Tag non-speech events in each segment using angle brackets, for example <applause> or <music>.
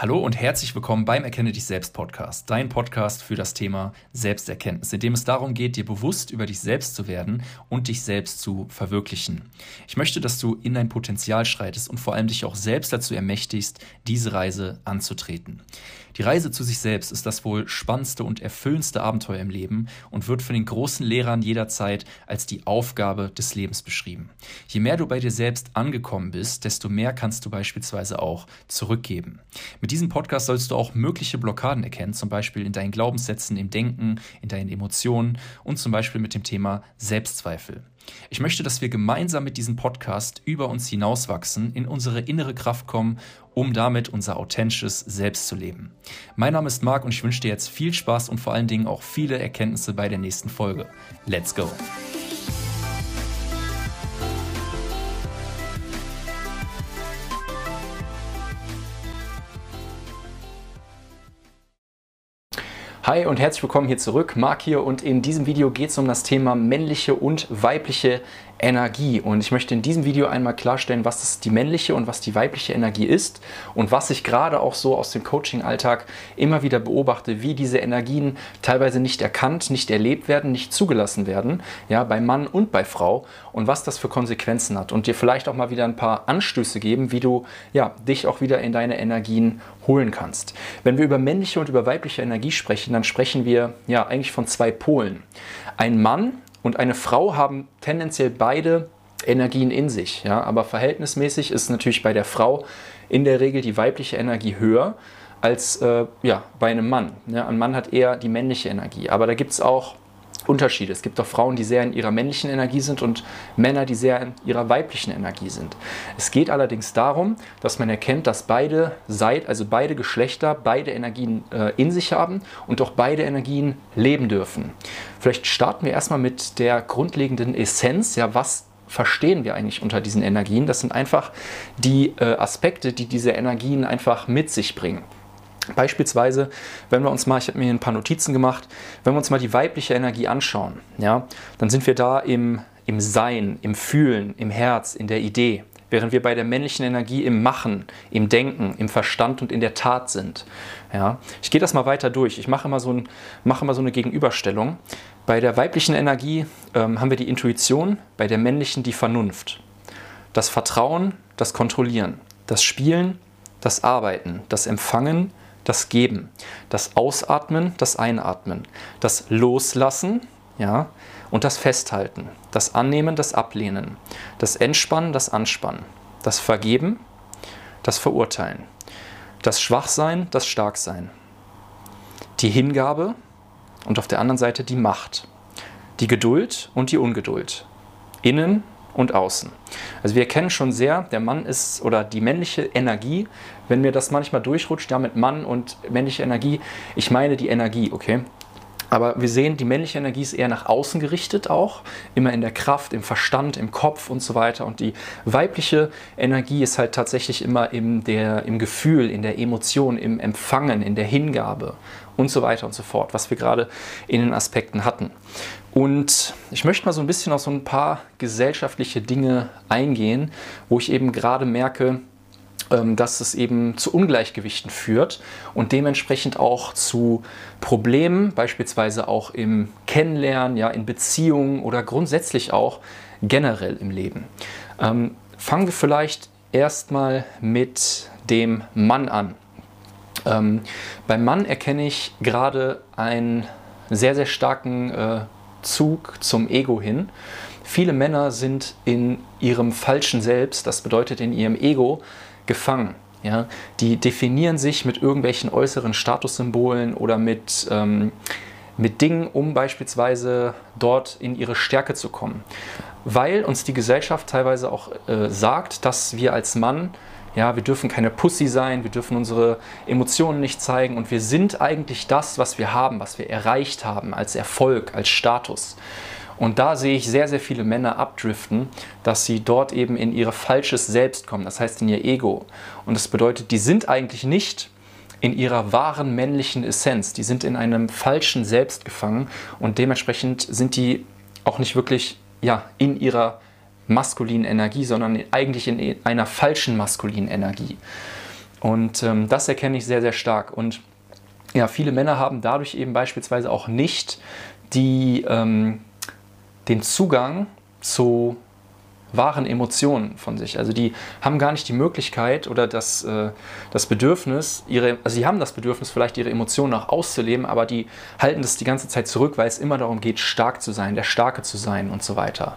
Hallo und herzlich willkommen beim Erkenne dich selbst Podcast, dein Podcast für das Thema Selbsterkenntnis, in dem es darum geht, dir bewusst über dich selbst zu werden und dich selbst zu verwirklichen. Ich möchte, dass du in dein Potenzial schreitest und vor allem dich auch selbst dazu ermächtigst, diese Reise anzutreten. Die Reise zu sich selbst ist das wohl spannendste und erfüllendste Abenteuer im Leben und wird von den großen Lehrern jederzeit als die Aufgabe des Lebens beschrieben. Je mehr du bei dir selbst angekommen bist, desto mehr kannst du beispielsweise auch zurückgeben. Mit diesem Podcast sollst du auch mögliche Blockaden erkennen, zum Beispiel in deinen Glaubenssätzen, im Denken, in deinen Emotionen und zum Beispiel mit dem Thema Selbstzweifel. Ich möchte, dass wir gemeinsam mit diesem Podcast über uns hinauswachsen, in unsere innere Kraft kommen, um damit unser authentisches Selbst zu leben. Mein Name ist Marc und ich wünsche dir jetzt viel Spaß und vor allen Dingen auch viele Erkenntnisse bei der nächsten Folge. Let's go! Hi und herzlich willkommen hier zurück. Marc hier und in diesem Video geht es um das Thema männliche und weibliche Energie. Und ich möchte in diesem Video einmal klarstellen, was das die männliche und was die weibliche Energie ist und was ich gerade auch so aus dem Coaching-Alltag immer wieder beobachte, wie diese Energien teilweise nicht erkannt, nicht erlebt werden, nicht zugelassen werden, ja, bei Mann und bei Frau und was das für Konsequenzen hat und dir vielleicht auch mal wieder ein paar Anstöße geben, wie du ja, dich auch wieder in deine Energien holen kannst. Wenn wir über männliche und über weibliche Energie sprechen, dann sprechen wir ja eigentlich von zwei Polen. Ein Mann und eine Frau haben tendenziell beide Energien in sich. Ja? Aber verhältnismäßig ist natürlich bei der Frau in der Regel die weibliche Energie höher als äh, ja, bei einem Mann. Ja? Ein Mann hat eher die männliche Energie. Aber da gibt es auch Unterschiede. Es gibt auch Frauen, die sehr in ihrer männlichen Energie sind und Männer, die sehr in ihrer weiblichen Energie sind. Es geht allerdings darum, dass man erkennt, dass beide Seiten, also beide Geschlechter, beide Energien äh, in sich haben und auch beide Energien leben dürfen. Vielleicht starten wir erstmal mit der grundlegenden Essenz, ja, was verstehen wir eigentlich unter diesen Energien? Das sind einfach die äh, Aspekte, die diese Energien einfach mit sich bringen. Beispielsweise, wenn wir uns mal, ich habe mir ein paar Notizen gemacht, wenn wir uns mal die weibliche Energie anschauen, ja, dann sind wir da im, im Sein, im Fühlen, im Herz, in der Idee, während wir bei der männlichen Energie im Machen, im Denken, im Verstand und in der Tat sind. Ja. Ich gehe das mal weiter durch. Ich mache mal so, ein, mache mal so eine Gegenüberstellung. Bei der weiblichen Energie ähm, haben wir die Intuition, bei der männlichen die Vernunft. Das Vertrauen, das Kontrollieren, das Spielen, das Arbeiten, das Empfangen, das Geben, das Ausatmen, das Einatmen, das Loslassen, ja, und das Festhalten, das Annehmen, das Ablehnen, das Entspannen, das Anspannen, das Vergeben, das Verurteilen, das Schwachsein, das Starksein, die Hingabe und auf der anderen Seite die Macht, die Geduld und die Ungeduld, innen und außen. Also wir erkennen schon sehr, der Mann ist oder die männliche Energie, wenn mir das manchmal durchrutscht, ja mit Mann und männliche Energie, ich meine die Energie, okay? Aber wir sehen, die männliche Energie ist eher nach außen gerichtet auch, immer in der Kraft, im Verstand, im Kopf und so weiter. Und die weibliche Energie ist halt tatsächlich immer im, der, im Gefühl, in der Emotion, im Empfangen, in der Hingabe und so weiter und so fort, was wir gerade in den Aspekten hatten. Und ich möchte mal so ein bisschen auf so ein paar gesellschaftliche Dinge eingehen, wo ich eben gerade merke, ähm, dass es eben zu Ungleichgewichten führt und dementsprechend auch zu Problemen, beispielsweise auch im Kennenlernen, ja, in Beziehungen oder grundsätzlich auch generell im Leben. Ähm, fangen wir vielleicht erstmal mit dem Mann an. Ähm, beim Mann erkenne ich gerade einen sehr, sehr starken äh, Zug zum Ego hin. Viele Männer sind in ihrem falschen Selbst, das bedeutet in ihrem Ego, gefangen. Ja? Die definieren sich mit irgendwelchen äußeren Statussymbolen oder mit, ähm, mit Dingen, um beispielsweise dort in ihre Stärke zu kommen. Weil uns die Gesellschaft teilweise auch äh, sagt, dass wir als Mann ja, wir dürfen keine Pussy sein, wir dürfen unsere Emotionen nicht zeigen und wir sind eigentlich das, was wir haben, was wir erreicht haben als Erfolg, als Status. Und da sehe ich sehr, sehr viele Männer abdriften, dass sie dort eben in ihr falsches Selbst kommen, das heißt in ihr Ego. Und das bedeutet, die sind eigentlich nicht in ihrer wahren männlichen Essenz, die sind in einem falschen Selbst gefangen und dementsprechend sind die auch nicht wirklich ja, in ihrer maskulinen Energie, sondern eigentlich in einer falschen maskulinen Energie. Und ähm, das erkenne ich sehr, sehr stark. Und ja, viele Männer haben dadurch eben beispielsweise auch nicht die, ähm, den Zugang zu wahren Emotionen von sich. Also die haben gar nicht die Möglichkeit oder das, äh, das Bedürfnis, ihre, also sie haben das Bedürfnis, vielleicht ihre Emotionen auch auszuleben, aber die halten das die ganze Zeit zurück, weil es immer darum geht, stark zu sein, der Starke zu sein und so weiter.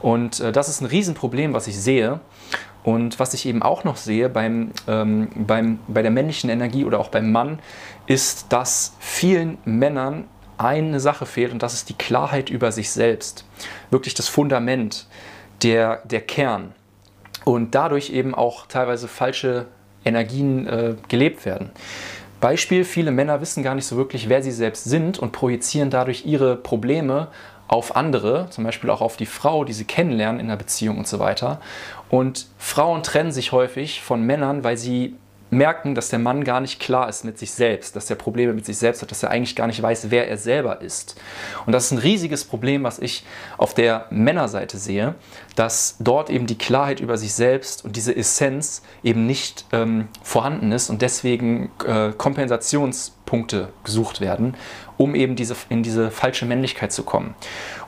Und äh, das ist ein Riesenproblem, was ich sehe. Und was ich eben auch noch sehe beim, ähm, beim, bei der männlichen Energie oder auch beim Mann, ist, dass vielen Männern eine Sache fehlt und das ist die Klarheit über sich selbst. Wirklich das Fundament der, der Kern. Und dadurch eben auch teilweise falsche Energien äh, gelebt werden. Beispiel, viele Männer wissen gar nicht so wirklich, wer sie selbst sind und projizieren dadurch ihre Probleme auf andere, zum Beispiel auch auf die Frau, die sie kennenlernen in der Beziehung und so weiter. Und Frauen trennen sich häufig von Männern, weil sie merken, dass der Mann gar nicht klar ist mit sich selbst, dass er Probleme mit sich selbst hat, dass er eigentlich gar nicht weiß, wer er selber ist. Und das ist ein riesiges Problem, was ich auf der Männerseite sehe, dass dort eben die Klarheit über sich selbst und diese Essenz eben nicht ähm, vorhanden ist und deswegen äh, Kompensationspunkte gesucht werden, um eben diese, in diese falsche Männlichkeit zu kommen.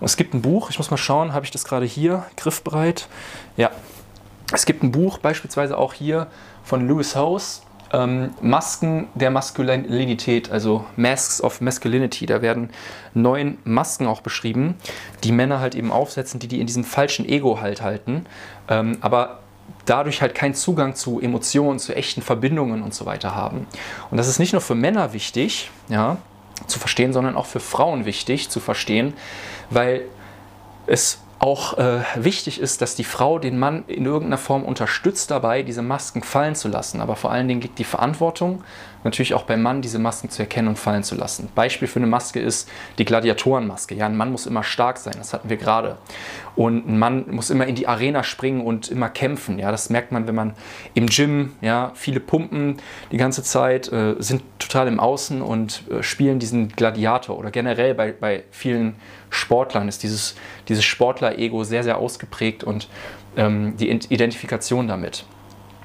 Und es gibt ein Buch, ich muss mal schauen, habe ich das gerade hier griffbereit? Ja, es gibt ein Buch, beispielsweise auch hier von Lewis Howes, ähm, Masken der Maskulinität, also Masks of Masculinity. Da werden neun Masken auch beschrieben, die Männer halt eben aufsetzen, die die in diesem falschen Ego halt halten, ähm, aber dadurch halt keinen Zugang zu Emotionen, zu echten Verbindungen und so weiter haben. Und das ist nicht nur für Männer wichtig, ja, zu verstehen, sondern auch für Frauen wichtig zu verstehen, weil es auch äh, wichtig ist, dass die Frau den Mann in irgendeiner Form unterstützt dabei, diese Masken fallen zu lassen. Aber vor allen Dingen liegt die Verantwortung natürlich auch beim Mann, diese Masken zu erkennen und fallen zu lassen. Beispiel für eine Maske ist die Gladiatorenmaske. Ja, ein Mann muss immer stark sein, das hatten wir gerade. Und ein Mann muss immer in die Arena springen und immer kämpfen. Ja, das merkt man, wenn man im Gym, ja, viele pumpen die ganze Zeit, äh, sind total im Außen und äh, spielen diesen Gladiator. Oder generell bei, bei vielen Sportlern ist dieses, dieses Sportler-Ego sehr, sehr ausgeprägt und ähm, die Identifikation damit.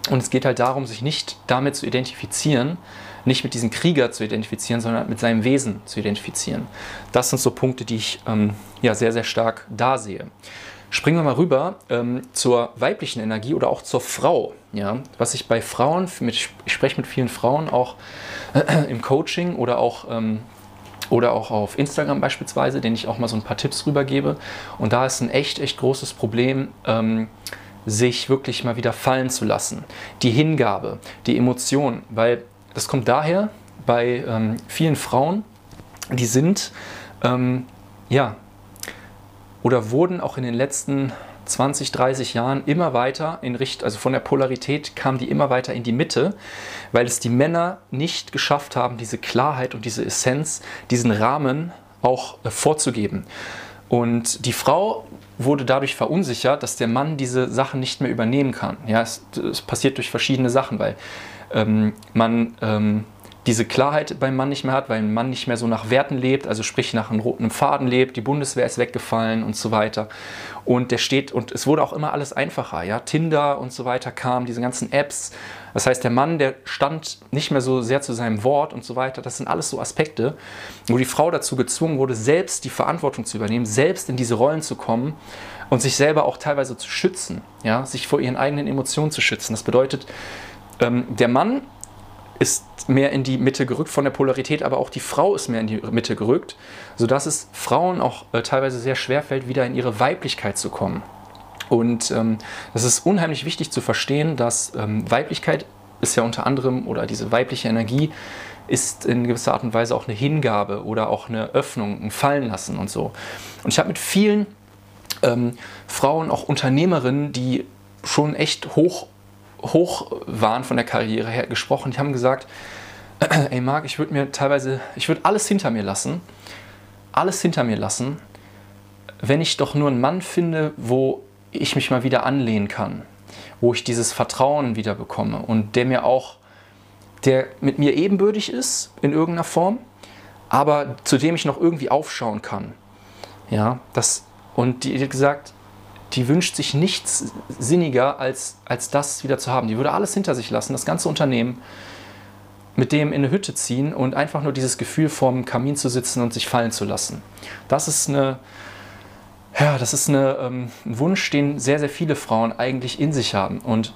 Und es geht halt darum, sich nicht damit zu identifizieren, nicht mit diesem Krieger zu identifizieren, sondern mit seinem Wesen zu identifizieren. Das sind so Punkte, die ich ähm, ja, sehr, sehr stark da sehe. Springen wir mal rüber ähm, zur weiblichen Energie oder auch zur Frau. Ja? Was ich bei Frauen, mit, ich spreche mit vielen Frauen auch äh, im Coaching oder auch ähm, oder auch auf Instagram beispielsweise, denen ich auch mal so ein paar Tipps rübergebe. Und da ist ein echt, echt großes Problem, ähm, sich wirklich mal wieder fallen zu lassen. Die Hingabe, die Emotion, weil das kommt daher bei ähm, vielen Frauen, die sind, ähm, ja, oder wurden auch in den letzten 20, 30 Jahren immer weiter in Richtung, also von der Polarität kamen die immer weiter in die Mitte, weil es die Männer nicht geschafft haben, diese Klarheit und diese Essenz, diesen Rahmen auch äh, vorzugeben. Und die Frau wurde dadurch verunsichert, dass der Mann diese Sachen nicht mehr übernehmen kann. Ja, es, es passiert durch verschiedene Sachen, weil ähm, man ähm, diese Klarheit beim Mann nicht mehr hat, weil ein Mann nicht mehr so nach Werten lebt, also sprich nach einem roten Faden lebt, die Bundeswehr ist weggefallen und so weiter. Und der steht, und es wurde auch immer alles einfacher, ja, Tinder und so weiter kam, diese ganzen Apps. Das heißt, der Mann, der stand nicht mehr so sehr zu seinem Wort und so weiter. Das sind alles so Aspekte, wo die Frau dazu gezwungen wurde, selbst die Verantwortung zu übernehmen, selbst in diese Rollen zu kommen und sich selber auch teilweise zu schützen, ja, sich vor ihren eigenen Emotionen zu schützen. Das bedeutet, ähm, der Mann ist mehr in die Mitte gerückt von der Polarität, aber auch die Frau ist mehr in die Mitte gerückt, sodass es Frauen auch äh, teilweise sehr schwer fällt, wieder in ihre Weiblichkeit zu kommen. Und ähm, das ist unheimlich wichtig zu verstehen, dass ähm, Weiblichkeit ist ja unter anderem, oder diese weibliche Energie ist in gewisser Art und Weise auch eine Hingabe oder auch eine Öffnung, ein Fallenlassen und so. Und ich habe mit vielen ähm, Frauen, auch Unternehmerinnen, die schon echt hoch hoch waren von der Karriere her gesprochen. Die haben gesagt, <clears throat> ey Marc, ich würde mir teilweise, ich würde alles hinter mir lassen, alles hinter mir lassen, wenn ich doch nur einen Mann finde, wo ich mich mal wieder anlehnen kann, wo ich dieses Vertrauen wieder bekomme und der mir auch, der mit mir ebenbürtig ist in irgendeiner Form, aber zu dem ich noch irgendwie aufschauen kann. Ja, das, und die hat gesagt, die wünscht sich nichts sinniger, als, als das wieder zu haben. Die würde alles hinter sich lassen, das ganze Unternehmen, mit dem in eine Hütte ziehen und einfach nur dieses Gefühl vorm Kamin zu sitzen und sich fallen zu lassen. Das ist eine, ja, das ist eine, ähm, ein Wunsch, den sehr, sehr viele Frauen eigentlich in sich haben. Und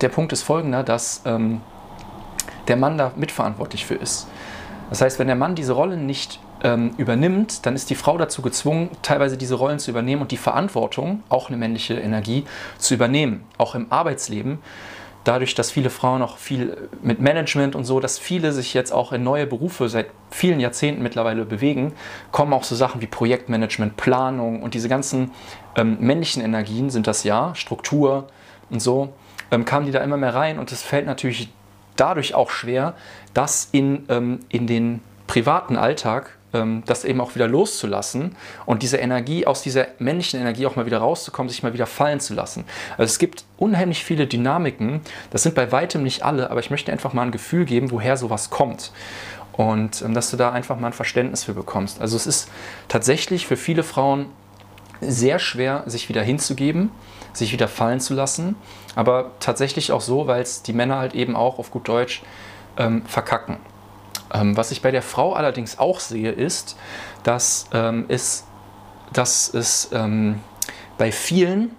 der Punkt ist folgender, dass ähm, der Mann da mitverantwortlich für ist. Das heißt, wenn der Mann diese Rollen nicht ähm, übernimmt, dann ist die Frau dazu gezwungen, teilweise diese Rollen zu übernehmen und die Verantwortung, auch eine männliche Energie, zu übernehmen, auch im Arbeitsleben. Dadurch, dass viele Frauen auch viel mit Management und so, dass viele sich jetzt auch in neue Berufe seit vielen Jahrzehnten mittlerweile bewegen, kommen auch so Sachen wie Projektmanagement, Planung und diese ganzen ähm, männlichen Energien sind das ja, Struktur und so, ähm, kamen die da immer mehr rein und es fällt natürlich dadurch auch schwer, das in, ähm, in den privaten Alltag das eben auch wieder loszulassen und diese Energie, aus dieser männlichen Energie auch mal wieder rauszukommen, sich mal wieder fallen zu lassen. Also es gibt unheimlich viele Dynamiken, das sind bei weitem nicht alle, aber ich möchte einfach mal ein Gefühl geben, woher sowas kommt. Und ähm, dass du da einfach mal ein Verständnis für bekommst. Also es ist tatsächlich für viele Frauen sehr schwer, sich wieder hinzugeben, sich wieder fallen zu lassen. Aber tatsächlich auch so, weil es die Männer halt eben auch auf gut Deutsch ähm, verkacken. Ähm, was ich bei der Frau allerdings auch sehe, ist, dass, ähm, es, dass es ähm, bei vielen,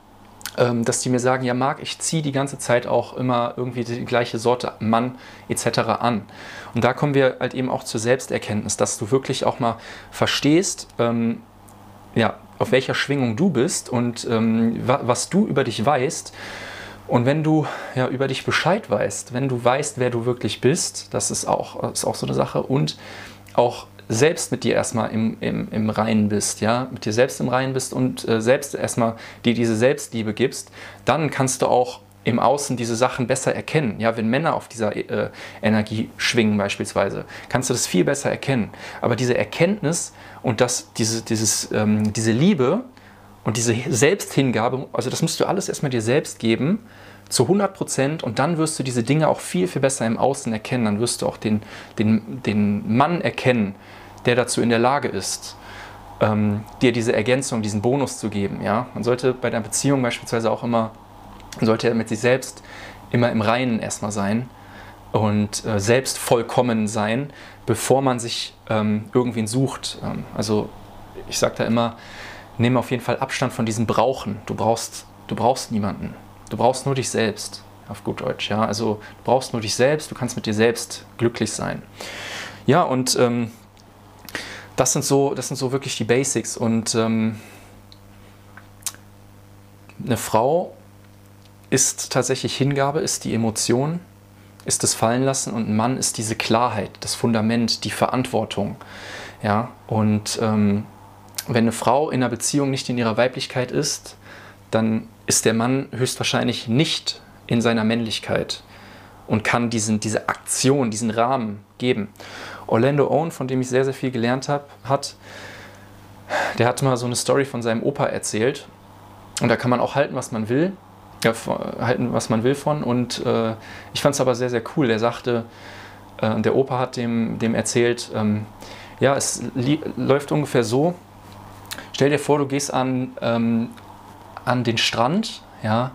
ähm, dass die mir sagen, ja Marc, ich ziehe die ganze Zeit auch immer irgendwie die gleiche Sorte Mann etc. an. Und da kommen wir halt eben auch zur Selbsterkenntnis, dass du wirklich auch mal verstehst, ähm, ja, auf welcher Schwingung du bist und ähm, wa was du über dich weißt und wenn du ja, über dich Bescheid weißt, wenn du weißt, wer du wirklich bist, das ist auch, ist auch so eine Sache, und auch selbst mit dir erstmal im, im, im Reinen bist, ja, mit dir selbst im Reinen bist und äh, selbst erstmal dir diese Selbstliebe gibst, dann kannst du auch im Außen diese Sachen besser erkennen. Ja, wenn Männer auf dieser äh, Energie schwingen beispielsweise, kannst du das viel besser erkennen. Aber diese Erkenntnis und das, diese, dieses, ähm, diese Liebe, und diese Selbsthingabe, also das musst du alles erstmal dir selbst geben, zu 100 Prozent, und dann wirst du diese Dinge auch viel, viel besser im Außen erkennen. Dann wirst du auch den, den, den Mann erkennen, der dazu in der Lage ist, ähm, dir diese Ergänzung, diesen Bonus zu geben. Ja? Man sollte bei der Beziehung beispielsweise auch immer, sollte mit sich selbst immer im Reinen erstmal sein und äh, selbst vollkommen sein, bevor man sich ähm, irgendwen sucht. Ähm, also ich sage da immer, nehme auf jeden Fall Abstand von diesem Brauchen. Du brauchst, du brauchst niemanden. Du brauchst nur dich selbst, auf gut Deutsch. Ja? Also du brauchst nur dich selbst, du kannst mit dir selbst glücklich sein. Ja, und ähm, das, sind so, das sind so wirklich die Basics. Und ähm, eine Frau ist tatsächlich Hingabe, ist die Emotion, ist das Fallenlassen und ein Mann ist diese Klarheit, das Fundament, die Verantwortung. Ja, und ähm, wenn eine Frau in einer Beziehung nicht in ihrer Weiblichkeit ist, dann ist der Mann höchstwahrscheinlich nicht in seiner Männlichkeit und kann diesen, diese Aktion, diesen Rahmen geben. Orlando Owen, von dem ich sehr, sehr viel gelernt habe, hat, der hat mal so eine Story von seinem Opa erzählt. Und da kann man auch halten, was man will, ja, halten, was man will von. Und äh, ich fand es aber sehr, sehr cool. Der sagte, äh, der Opa hat dem, dem erzählt, ähm, ja, es läuft ungefähr so, Stell dir vor, du gehst an, ähm, an den Strand ja,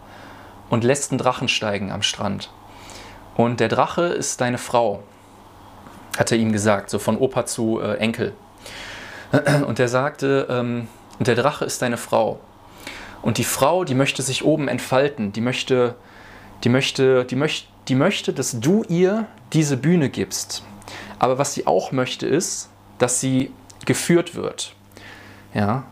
und lässt einen Drachen steigen am Strand. Und der Drache ist deine Frau, hat er ihm gesagt, so von Opa zu äh, Enkel. <clears throat> Und er sagte, ähm, der Drache ist deine Frau. Und die Frau, die möchte sich oben entfalten, die möchte, die möchte, die möchte, die möchte, dass du ihr diese Bühne gibst. Aber was sie auch möchte, ist, dass sie geführt wird. Ja?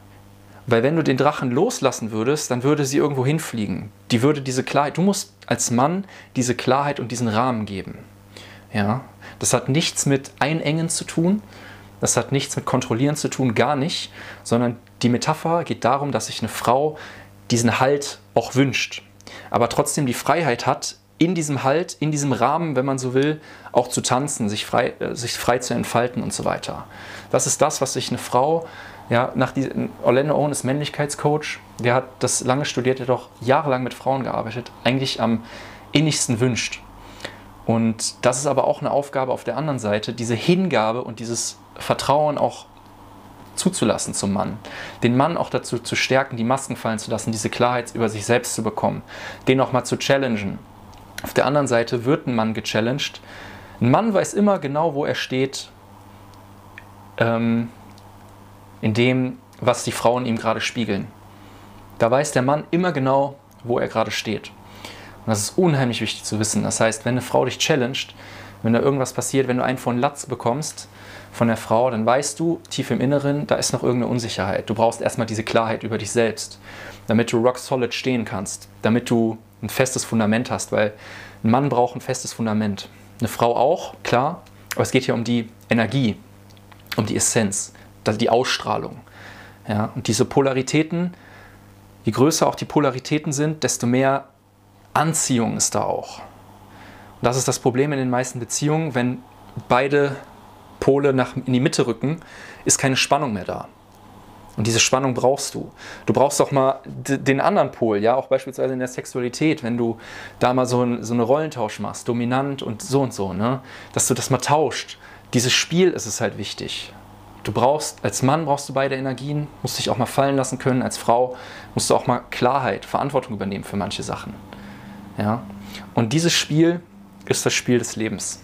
Weil wenn du den Drachen loslassen würdest, dann würde sie irgendwo hinfliegen. Die würde diese Klarheit, du musst als Mann diese Klarheit und diesen Rahmen geben. Ja? Das hat nichts mit Einengen zu tun, das hat nichts mit Kontrollieren zu tun, gar nicht, sondern die Metapher geht darum, dass sich eine Frau diesen Halt auch wünscht, aber trotzdem die Freiheit hat, in diesem Halt, in diesem Rahmen, wenn man so will, auch zu tanzen, sich frei, äh, sich frei zu entfalten und so weiter. Das ist das, was sich eine Frau ja, nach diesem, Orlando Owen ist Männlichkeitscoach. Der hat das lange studiert, der hat auch jahrelang mit Frauen gearbeitet, eigentlich am innigsten wünscht. Und das ist aber auch eine Aufgabe auf der anderen Seite, diese Hingabe und dieses Vertrauen auch zuzulassen zum Mann. Den Mann auch dazu zu stärken, die Masken fallen zu lassen, diese Klarheit über sich selbst zu bekommen, den auch mal zu challengen. Auf der anderen Seite wird ein Mann gechallenged. Ein Mann weiß immer genau, wo er steht, ähm, in dem, was die Frauen ihm gerade spiegeln. Da weiß der Mann immer genau, wo er gerade steht. Und das ist unheimlich wichtig zu wissen. Das heißt, wenn eine Frau dich challenged, wenn da irgendwas passiert, wenn du einen von Latz bekommst von der Frau, dann weißt du tief im Inneren, da ist noch irgendeine Unsicherheit. Du brauchst erstmal diese Klarheit über dich selbst, damit du rock solid stehen kannst, damit du ein festes Fundament hast, weil ein Mann braucht ein festes Fundament. Eine Frau auch, klar, aber es geht hier um die Energie, um die Essenz, die Ausstrahlung. Ja, und diese Polaritäten, je größer auch die Polaritäten sind, desto mehr Anziehung ist da auch. Und das ist das Problem in den meisten Beziehungen, wenn beide Pole nach, in die Mitte rücken, ist keine Spannung mehr da. Und diese Spannung brauchst du. Du brauchst auch mal den anderen Pol, ja, auch beispielsweise in der Sexualität, wenn du da mal so, ein, so eine Rollentausch machst, dominant und so und so, ne? dass du das mal tauscht. Dieses Spiel ist es halt wichtig. Du brauchst, als Mann brauchst du beide Energien, musst dich auch mal fallen lassen können. Als Frau musst du auch mal Klarheit, Verantwortung übernehmen für manche Sachen. Ja? Und dieses Spiel ist das Spiel des Lebens,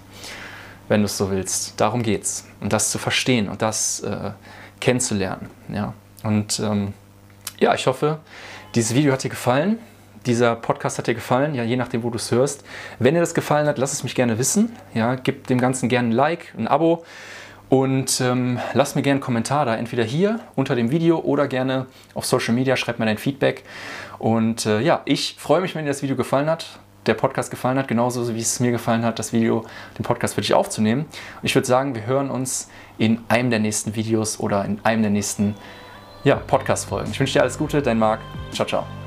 wenn du es so willst. Darum geht's. Und das zu verstehen und das äh, kennenzulernen. Ja? Und ähm, ja, ich hoffe, dieses Video hat dir gefallen. Dieser Podcast hat dir gefallen, ja, je nachdem, wo du es hörst. Wenn dir das gefallen hat, lass es mich gerne wissen. Ja, gib dem Ganzen gerne ein Like, ein Abo und ähm, lass mir gerne einen Kommentar da, entweder hier unter dem Video oder gerne auf Social Media. Schreib mir dein Feedback. Und äh, ja, ich freue mich, wenn dir das Video gefallen hat der Podcast gefallen hat, genauso wie es mir gefallen hat, das Video, den Podcast für dich aufzunehmen. Und ich würde sagen, wir hören uns in einem der nächsten Videos oder in einem der nächsten ja, Podcast-Folgen. Ich wünsche dir alles Gute, dein Marc. Ciao, ciao.